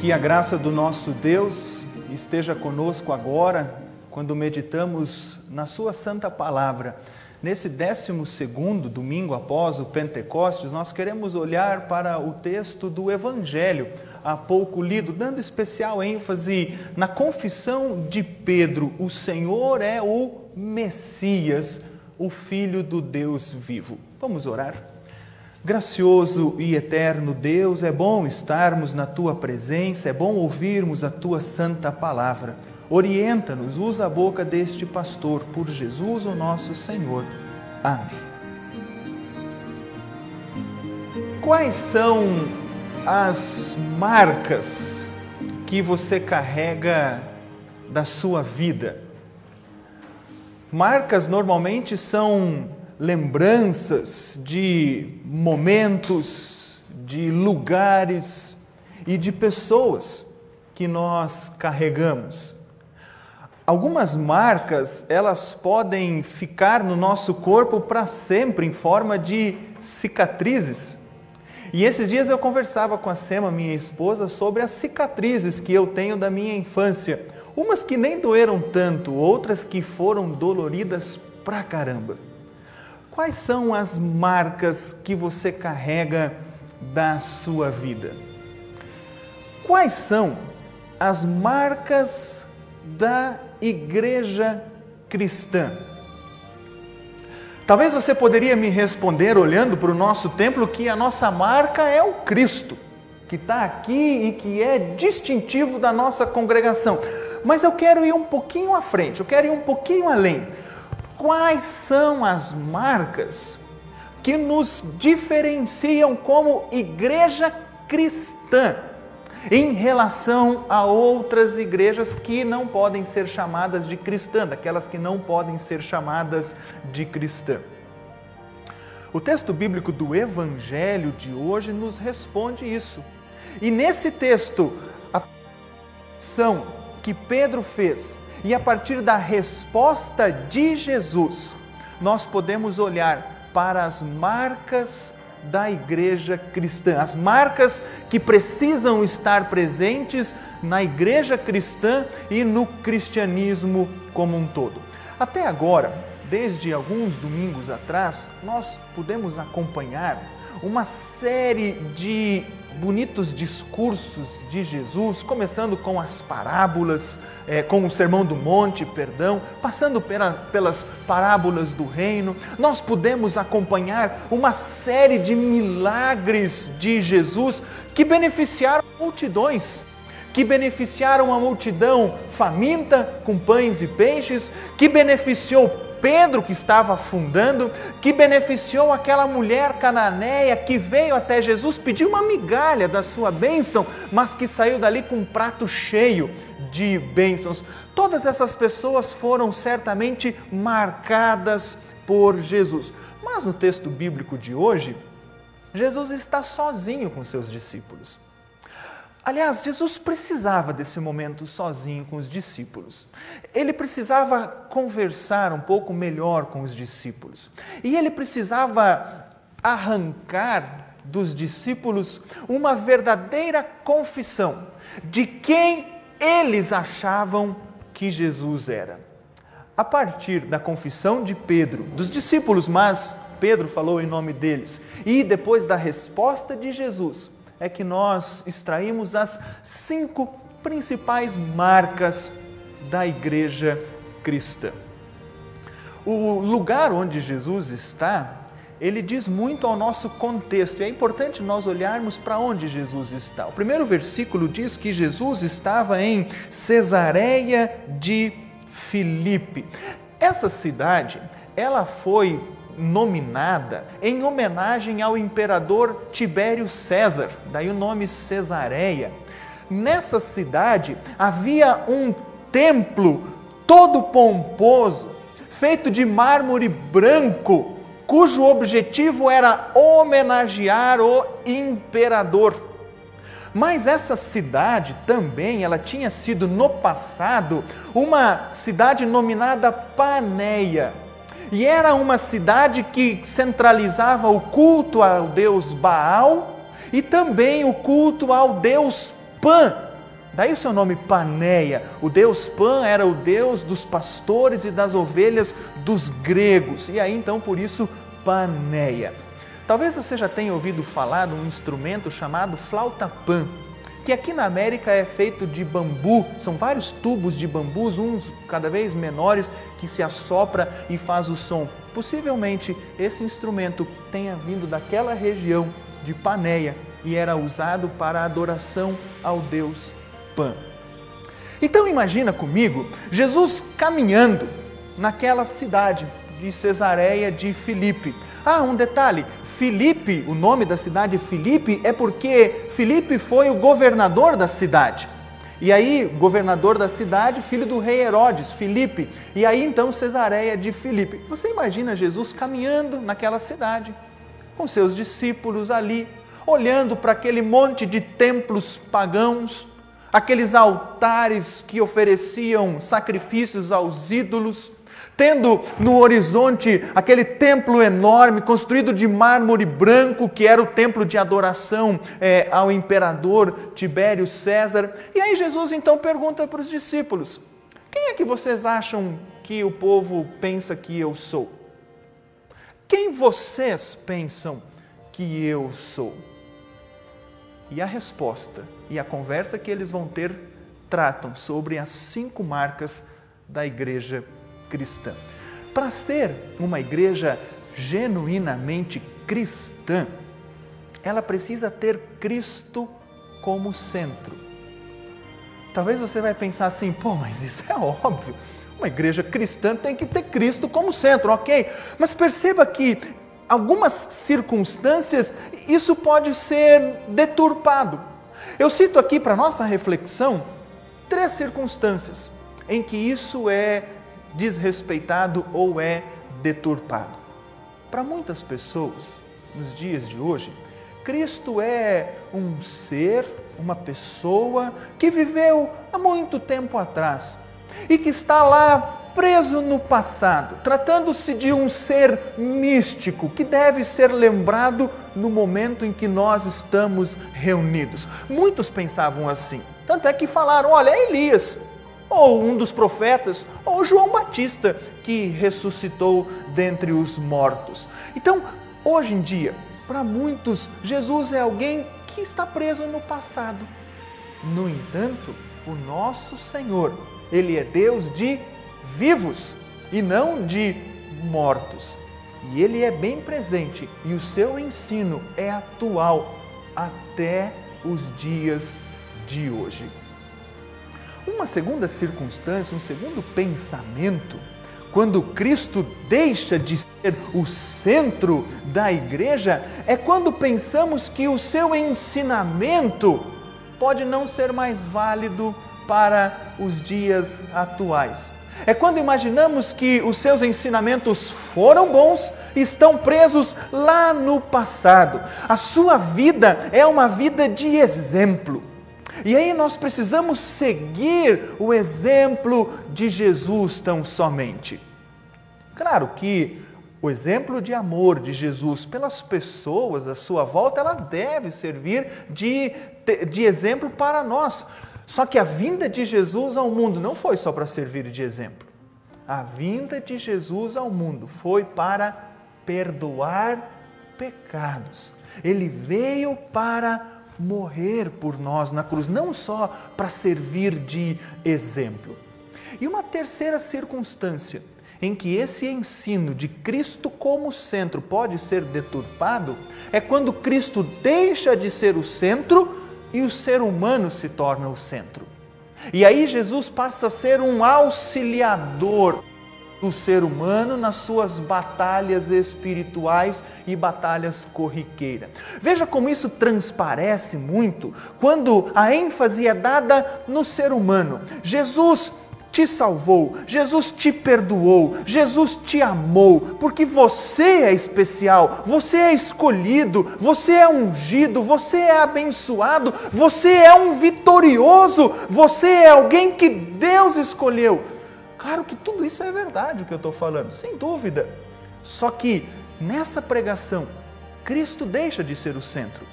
Que a graça do nosso Deus esteja conosco agora, quando meditamos na Sua Santa Palavra. Nesse 12 domingo após o Pentecostes, nós queremos olhar para o texto do Evangelho, há pouco lido, dando especial ênfase na confissão de Pedro: o Senhor é o Messias, o Filho do Deus vivo. Vamos orar? Gracioso e eterno Deus, é bom estarmos na tua presença, é bom ouvirmos a tua santa palavra. Orienta-nos, usa a boca deste pastor, por Jesus o nosso Senhor. Amém. Quais são as marcas que você carrega da sua vida? Marcas normalmente são lembranças de momentos, de lugares e de pessoas que nós carregamos. Algumas marcas, elas podem ficar no nosso corpo para sempre em forma de cicatrizes. E esses dias eu conversava com a Sema, minha esposa, sobre as cicatrizes que eu tenho da minha infância. Umas que nem doeram tanto, outras que foram doloridas pra caramba. Quais são as marcas que você carrega da sua vida? Quais são as marcas da igreja cristã? Talvez você poderia me responder olhando para o nosso templo que a nossa marca é o Cristo, que está aqui e que é distintivo da nossa congregação. Mas eu quero ir um pouquinho à frente, eu quero ir um pouquinho além quais são as marcas que nos diferenciam como igreja cristã em relação a outras igrejas que não podem ser chamadas de cristã, daquelas que não podem ser chamadas de cristã. O texto bíblico do Evangelho de hoje nos responde isso. E nesse texto, a ação que Pedro fez e a partir da resposta de Jesus, nós podemos olhar para as marcas da igreja cristã, as marcas que precisam estar presentes na igreja cristã e no cristianismo como um todo. Até agora, desde alguns domingos atrás, nós pudemos acompanhar uma série de bonitos discursos de Jesus, começando com as parábolas, é, com o Sermão do Monte, perdão, passando pela, pelas parábolas do reino, nós pudemos acompanhar uma série de milagres de Jesus que beneficiaram multidões que beneficiaram a multidão faminta com pães e peixes, que beneficiou Pedro que estava afundando, que beneficiou aquela mulher cananeia que veio até Jesus pedir uma migalha da sua bênção, mas que saiu dali com um prato cheio de bênçãos. Todas essas pessoas foram certamente marcadas por Jesus. Mas no texto bíblico de hoje, Jesus está sozinho com seus discípulos. Aliás, Jesus precisava desse momento sozinho com os discípulos. Ele precisava conversar um pouco melhor com os discípulos. E ele precisava arrancar dos discípulos uma verdadeira confissão de quem eles achavam que Jesus era. A partir da confissão de Pedro, dos discípulos, mas Pedro falou em nome deles, e depois da resposta de Jesus, é que nós extraímos as cinco principais marcas da igreja cristã. O lugar onde Jesus está, ele diz muito ao nosso contexto, e é importante nós olharmos para onde Jesus está. O primeiro versículo diz que Jesus estava em Cesareia de Filipe. Essa cidade, ela foi nominada em homenagem ao imperador Tibério César, daí o nome Cesareia. Nessa cidade havia um templo todo pomposo, feito de mármore branco, cujo objetivo era homenagear o imperador. Mas essa cidade também, ela tinha sido no passado uma cidade nominada Paneia e era uma cidade que centralizava o culto ao deus Baal e também o culto ao deus Pan, Daí o seu nome Paneia. O deus Pan era o deus dos pastores e das ovelhas dos gregos. E aí então por isso Paneia. Talvez você já tenha ouvido falar de um instrumento chamado flauta pan, que aqui na América é feito de bambu, são vários tubos de bambus, uns cada vez menores, que se assopra e faz o som. Possivelmente esse instrumento tenha vindo daquela região de Paneia e era usado para adoração ao deus Pan. Então imagina comigo Jesus caminhando naquela cidade de Cesareia de Filipe. Ah, um detalhe: Filipe, o nome da cidade Filipe é porque Filipe foi o governador da cidade. E aí, governador da cidade, filho do rei Herodes, Filipe. E aí então Cesareia de Filipe. Você imagina Jesus caminhando naquela cidade, com seus discípulos ali, olhando para aquele monte de templos pagãos, aqueles altares que ofereciam sacrifícios aos ídolos, tendo no horizonte aquele templo enorme, construído de mármore branco, que era o templo de adoração é, ao imperador Tibério César. E aí Jesus então pergunta para os discípulos: quem é que vocês acham que o povo pensa que eu sou? Quem vocês pensam que eu sou? E a resposta e a conversa que eles vão ter tratam sobre as cinco marcas da igreja cristã. Para ser uma igreja genuinamente cristã, ela precisa ter Cristo como centro. Talvez você vai pensar assim, pô, mas isso é óbvio. Uma igreja cristã tem que ter Cristo como centro, ok? Mas perceba que algumas circunstâncias isso pode ser deturpado. Eu cito aqui para nossa reflexão três circunstâncias em que isso é desrespeitado ou é deturpado. Para muitas pessoas, nos dias de hoje, Cristo é um ser, uma pessoa que viveu há muito tempo atrás e que está lá preso no passado, tratando-se de um ser místico que deve ser lembrado no momento em que nós estamos reunidos. Muitos pensavam assim, tanto é que falaram: olha, é Elias, ou um dos profetas, ou João Batista, que ressuscitou dentre os mortos. Então, hoje em dia, para muitos, Jesus é alguém que está preso no passado. No entanto, o nosso Senhor, Ele é Deus de vivos e não de mortos. E Ele é bem presente e o seu ensino é atual até os dias de hoje. Uma segunda circunstância, um segundo pensamento, quando Cristo deixa de ser o centro da igreja, é quando pensamos que o seu ensinamento pode não ser mais válido para os dias atuais. É quando imaginamos que os seus ensinamentos foram bons estão presos lá no passado. A sua vida é uma vida de exemplo. E aí nós precisamos seguir o exemplo de Jesus tão somente. Claro que o exemplo de amor de Jesus pelas pessoas à sua volta, ela deve servir de, de exemplo para nós. Só que a vinda de Jesus ao mundo não foi só para servir de exemplo. A vinda de Jesus ao mundo foi para perdoar pecados. Ele veio para morrer por nós na cruz, não só para servir de exemplo. E uma terceira circunstância em que esse ensino de Cristo como centro pode ser deturpado é quando Cristo deixa de ser o centro e o ser humano se torna o centro. E aí Jesus passa a ser um auxiliador do ser humano nas suas batalhas espirituais e batalhas corriqueiras. Veja como isso transparece muito quando a ênfase é dada no ser humano. Jesus te salvou, Jesus te perdoou, Jesus te amou, porque você é especial, você é escolhido, você é ungido, você é abençoado, você é um vitorioso, você é alguém que Deus escolheu. Claro que tudo isso é verdade o que eu estou falando, sem dúvida. Só que nessa pregação, Cristo deixa de ser o centro.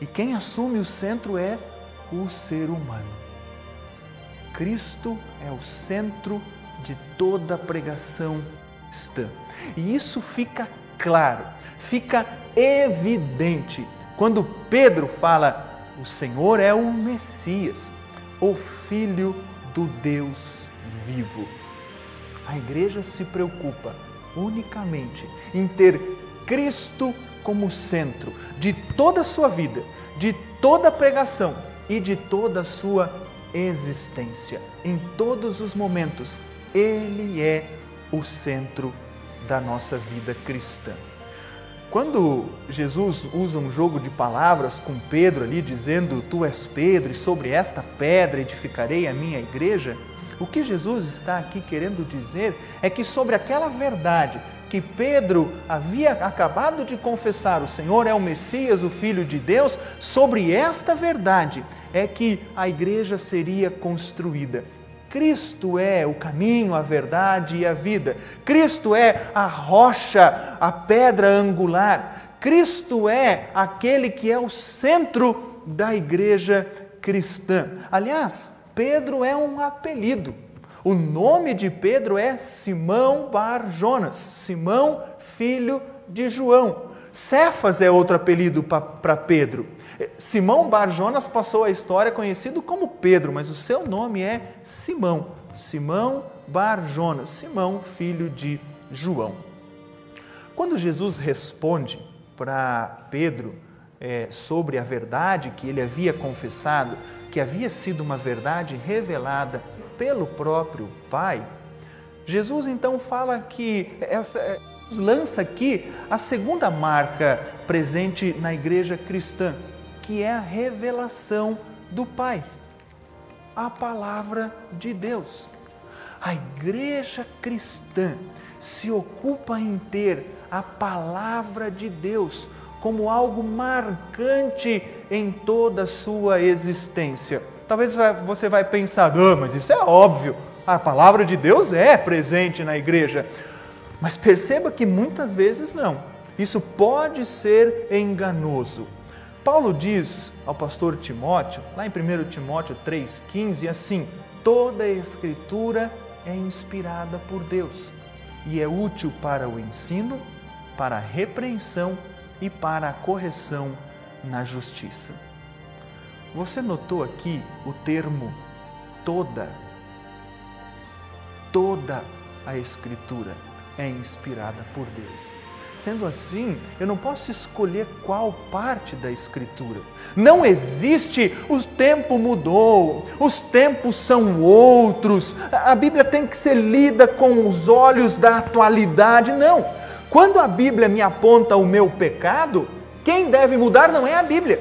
E quem assume o centro é o ser humano. Cristo é o centro de toda a pregação cristã. E isso fica claro, fica evidente quando Pedro fala: o Senhor é o Messias, o Filho do Deus vivo. A igreja se preocupa unicamente em ter Cristo como centro de toda a sua vida, de toda a pregação e de toda a sua existência. Em todos os momentos, Ele é o centro da nossa vida cristã. Quando Jesus usa um jogo de palavras com Pedro ali, dizendo: Tu és Pedro, e sobre esta pedra edificarei a minha igreja, o que Jesus está aqui querendo dizer é que sobre aquela verdade que Pedro havia acabado de confessar, o Senhor é o Messias, o Filho de Deus, sobre esta verdade é que a igreja seria construída. Cristo é o caminho, a verdade e a vida. Cristo é a rocha, a pedra angular. Cristo é aquele que é o centro da igreja cristã. Aliás, Pedro é um apelido. O nome de Pedro é Simão Bar Jonas, Simão, filho de João. Cefas é outro apelido para Pedro. Simão Bar Jonas passou a história conhecido como Pedro, mas o seu nome é Simão. Simão Bar Jonas, Simão, filho de João. Quando Jesus responde para Pedro é, sobre a verdade que ele havia confessado, que havia sido uma verdade revelada pelo próprio Pai, Jesus então fala que essa é, lança aqui a segunda marca presente na igreja cristã, que é a revelação do Pai, a palavra de Deus. A igreja cristã se ocupa em ter a palavra de Deus como algo marcante em toda a sua existência. Talvez você vai pensar, ah, mas isso é óbvio, a palavra de Deus é presente na igreja. Mas perceba que muitas vezes não. Isso pode ser enganoso. Paulo diz ao pastor Timóteo, lá em 1 Timóteo 3,15, assim: toda a escritura é inspirada por Deus e é útil para o ensino, para a repreensão e para a correção na justiça. Você notou aqui o termo toda? Toda a Escritura é inspirada por Deus. Sendo assim, eu não posso escolher qual parte da Escritura. Não existe, o tempo mudou, os tempos são outros, a Bíblia tem que ser lida com os olhos da atualidade. Não. Quando a Bíblia me aponta o meu pecado, quem deve mudar não é a Bíblia.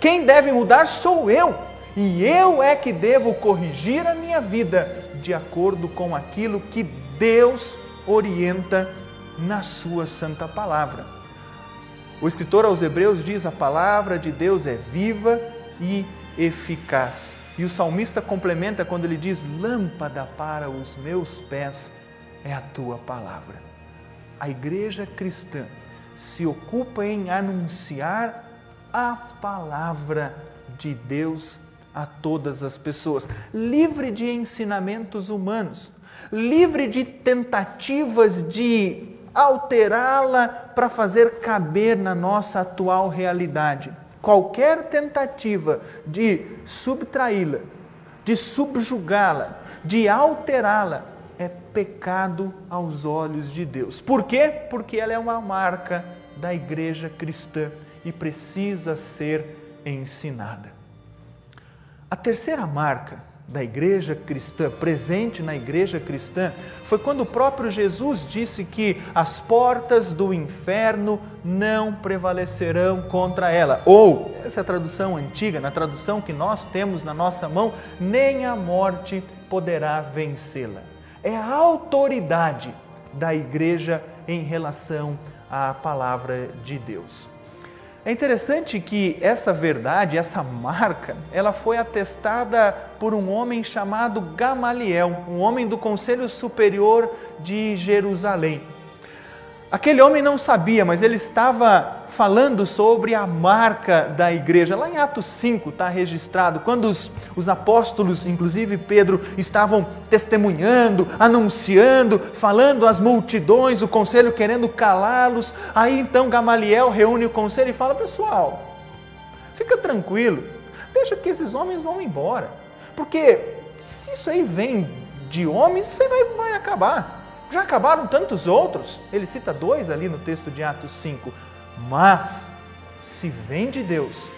Quem deve mudar sou eu. E eu é que devo corrigir a minha vida de acordo com aquilo que Deus orienta na sua santa palavra. O escritor aos Hebreus diz: a palavra de Deus é viva e eficaz. E o salmista complementa quando ele diz: lâmpada para os meus pés é a tua palavra. A igreja cristã se ocupa em anunciar a palavra de Deus a todas as pessoas, livre de ensinamentos humanos, livre de tentativas de alterá-la para fazer caber na nossa atual realidade. Qualquer tentativa de subtraí-la, de subjugá-la, de alterá-la, pecado aos olhos de Deus. Por quê? Porque ela é uma marca da igreja cristã e precisa ser ensinada. A terceira marca da igreja cristã, presente na igreja cristã, foi quando o próprio Jesus disse que as portas do inferno não prevalecerão contra ela. Ou, essa é a tradução antiga, na tradução que nós temos na nossa mão, nem a morte poderá vencê-la. É a autoridade da igreja em relação à palavra de Deus. É interessante que essa verdade, essa marca, ela foi atestada por um homem chamado Gamaliel, um homem do Conselho Superior de Jerusalém. Aquele homem não sabia, mas ele estava falando sobre a marca da igreja. Lá em Atos 5 está registrado, quando os, os apóstolos, inclusive Pedro, estavam testemunhando, anunciando, falando às multidões, o conselho querendo calá-los. Aí então Gamaliel reúne o conselho e fala: Pessoal, fica tranquilo, deixa que esses homens vão embora, porque se isso aí vem de homens, aí vai, vai acabar. Já acabaram tantos outros. Ele cita dois ali no texto de Atos 5. Mas, se vem de Deus,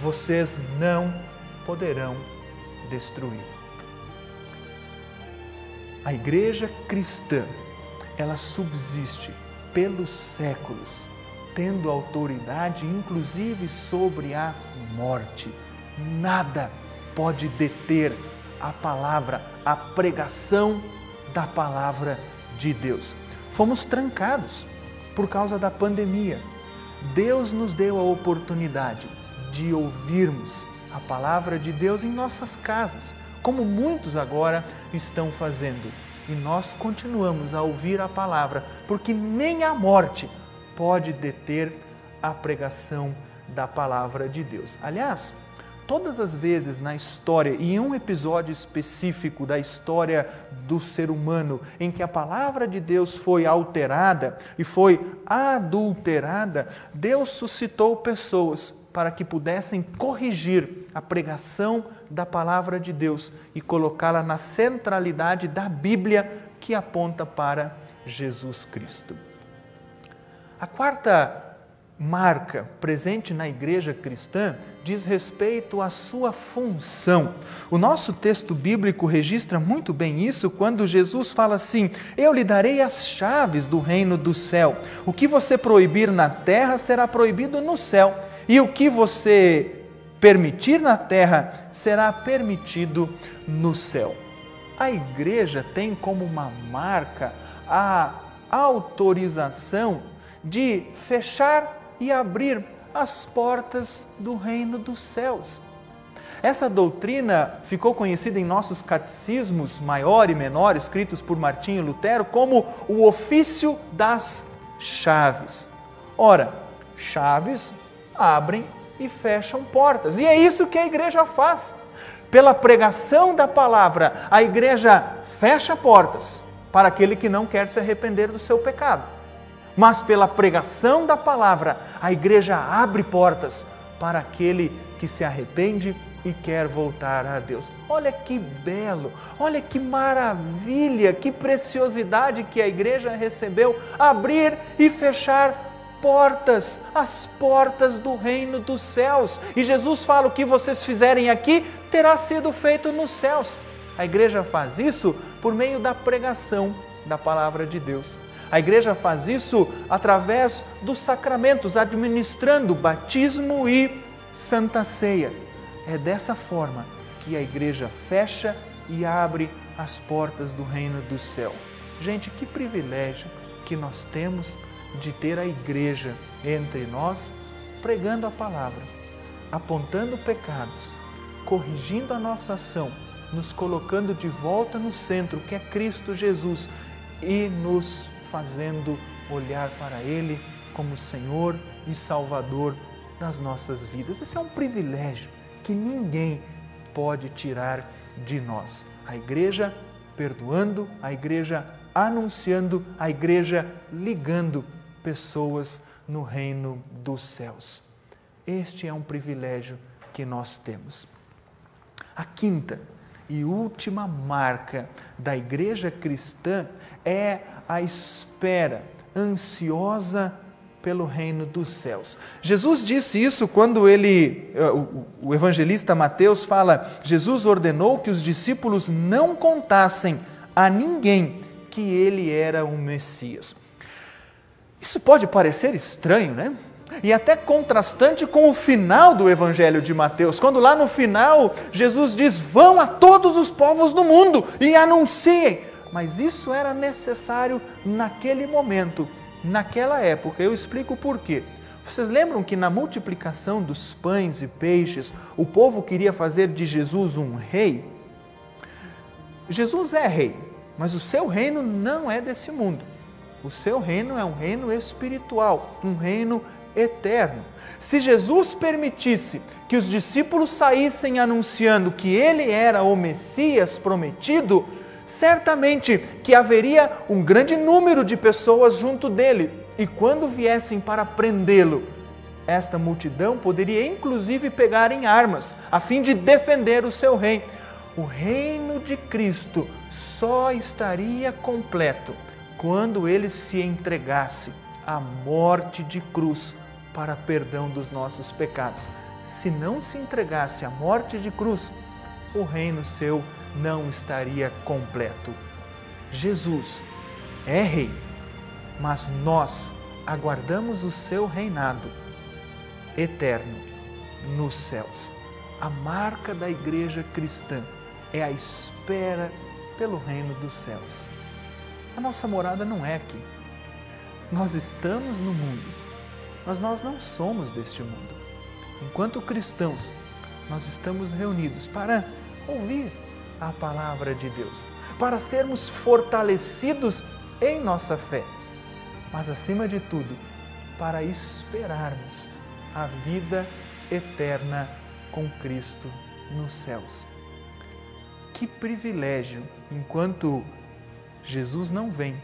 vocês não poderão destruir. A igreja cristã, ela subsiste pelos séculos, tendo autoridade inclusive sobre a morte. Nada pode deter a palavra, a pregação da palavra de Deus. Fomos trancados por causa da pandemia. Deus nos deu a oportunidade de ouvirmos a palavra de Deus em nossas casas, como muitos agora estão fazendo. E nós continuamos a ouvir a palavra, porque nem a morte pode deter a pregação da palavra de Deus. Aliás, todas as vezes na história, e em um episódio específico da história do ser humano, em que a palavra de Deus foi alterada e foi adulterada, Deus suscitou pessoas para que pudessem corrigir a pregação da palavra de Deus e colocá-la na centralidade da Bíblia que aponta para Jesus Cristo. A quarta marca presente na igreja cristã diz respeito à sua função. O nosso texto bíblico registra muito bem isso quando Jesus fala assim: Eu lhe darei as chaves do reino do céu. O que você proibir na terra será proibido no céu, e o que você permitir na terra será permitido no céu. A igreja tem como uma marca a autorização de fechar e abrir as portas do reino dos céus. Essa doutrina ficou conhecida em nossos catecismos maior e menor, escritos por Martinho Lutero, como o ofício das chaves. Ora, chaves abrem e fecham portas. E é isso que a igreja faz. Pela pregação da palavra, a igreja fecha portas para aquele que não quer se arrepender do seu pecado mas pela pregação da palavra, a igreja abre portas para aquele que se arrepende e quer voltar a Deus. Olha que belo, olha que maravilha, que preciosidade que a igreja recebeu abrir e fechar portas, as portas do reino dos céus. E Jesus fala: o que vocês fizerem aqui terá sido feito nos céus. A igreja faz isso por meio da pregação da palavra de Deus. A igreja faz isso através dos sacramentos, administrando batismo e santa ceia. É dessa forma que a igreja fecha e abre as portas do reino do céu. Gente, que privilégio que nós temos de ter a igreja entre nós pregando a palavra, apontando pecados, corrigindo a nossa ação, nos colocando de volta no centro, que é Cristo Jesus, e nos fazendo olhar para Ele como Senhor e Salvador das nossas vidas. Esse é um privilégio que ninguém pode tirar de nós. A igreja perdoando, a igreja anunciando, a igreja ligando pessoas no reino dos céus. Este é um privilégio que nós temos. A quinta e última marca da igreja cristã é a espera ansiosa pelo reino dos céus. Jesus disse isso quando ele, eh, o evangelista Mateus fala, Jesus ordenou que os discípulos não contassem a ninguém que ele era o Messias. Isso pode parecer estranho, né? E até contrastante com o final do Evangelho de Mateus, quando lá no final Jesus diz: Vão a todos os povos do mundo e anunciem mas isso era necessário naquele momento, naquela época. Eu explico por quê. Vocês lembram que na multiplicação dos pães e peixes, o povo queria fazer de Jesus um rei? Jesus é rei, mas o seu reino não é desse mundo. O seu reino é um reino espiritual, um reino eterno. Se Jesus permitisse que os discípulos saíssem anunciando que ele era o Messias prometido, certamente que haveria um grande número de pessoas junto dele, e quando viessem para prendê-lo, esta multidão poderia inclusive pegar em armas, a fim de defender o seu rei. O reino de Cristo só estaria completo quando ele se entregasse à morte de cruz para perdão dos nossos pecados. Se não se entregasse à morte de cruz, o reino seu não estaria completo. Jesus é rei, mas nós aguardamos o seu reinado eterno nos céus. A marca da igreja cristã é a espera pelo reino dos céus. A nossa morada não é aqui. Nós estamos no mundo, mas nós não somos deste mundo. Enquanto cristãos, nós estamos reunidos para ouvir a palavra de Deus, para sermos fortalecidos em nossa fé, mas acima de tudo, para esperarmos a vida eterna com Cristo nos céus. Que privilégio, enquanto Jesus não vem,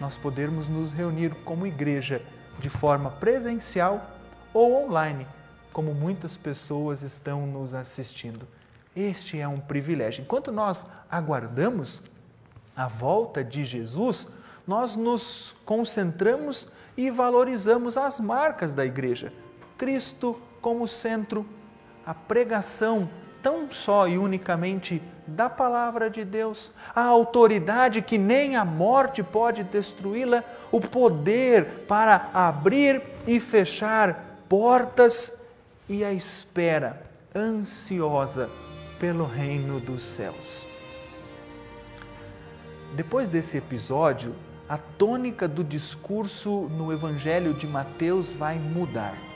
nós podermos nos reunir como igreja de forma presencial ou online, como muitas pessoas estão nos assistindo. Este é um privilégio. Enquanto nós aguardamos a volta de Jesus, nós nos concentramos e valorizamos as marcas da igreja. Cristo como centro, a pregação tão só e unicamente da palavra de Deus, a autoridade que nem a morte pode destruí-la, o poder para abrir e fechar portas e a espera ansiosa pelo reino dos céus. Depois desse episódio, a tônica do discurso no Evangelho de Mateus vai mudar.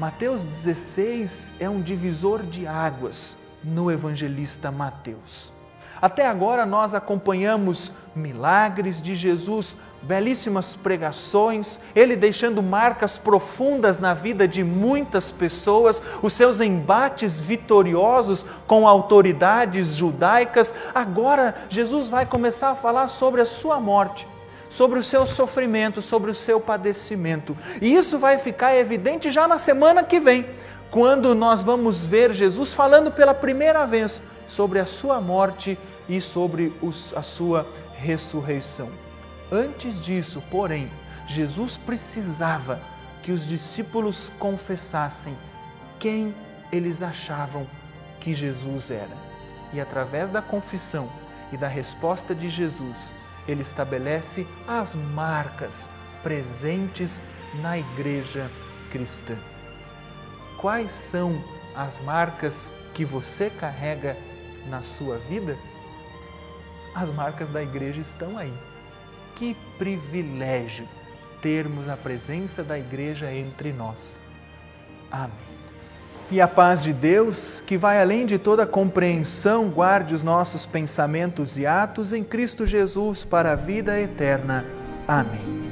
Mateus 16 é um divisor de águas no evangelista Mateus. Até agora nós acompanhamos milagres de Jesus, belíssimas pregações, ele deixando marcas profundas na vida de muitas pessoas, os seus embates vitoriosos com autoridades judaicas. Agora Jesus vai começar a falar sobre a sua morte sobre o seu sofrimento, sobre o seu padecimento. E isso vai ficar evidente já na semana que vem, quando nós vamos ver Jesus falando pela primeira vez sobre a sua morte e sobre os, a sua ressurreição. Antes disso, porém, Jesus precisava que os discípulos confessassem quem eles achavam que Jesus era. E através da confissão e da resposta de Jesus, ele estabelece as marcas presentes na igreja cristã. Quais são as marcas que você carrega na sua vida? As marcas da igreja estão aí. Que privilégio termos a presença da igreja entre nós. Amém. E a paz de Deus, que vai além de toda compreensão, guarde os nossos pensamentos e atos em Cristo Jesus para a vida eterna. Amém.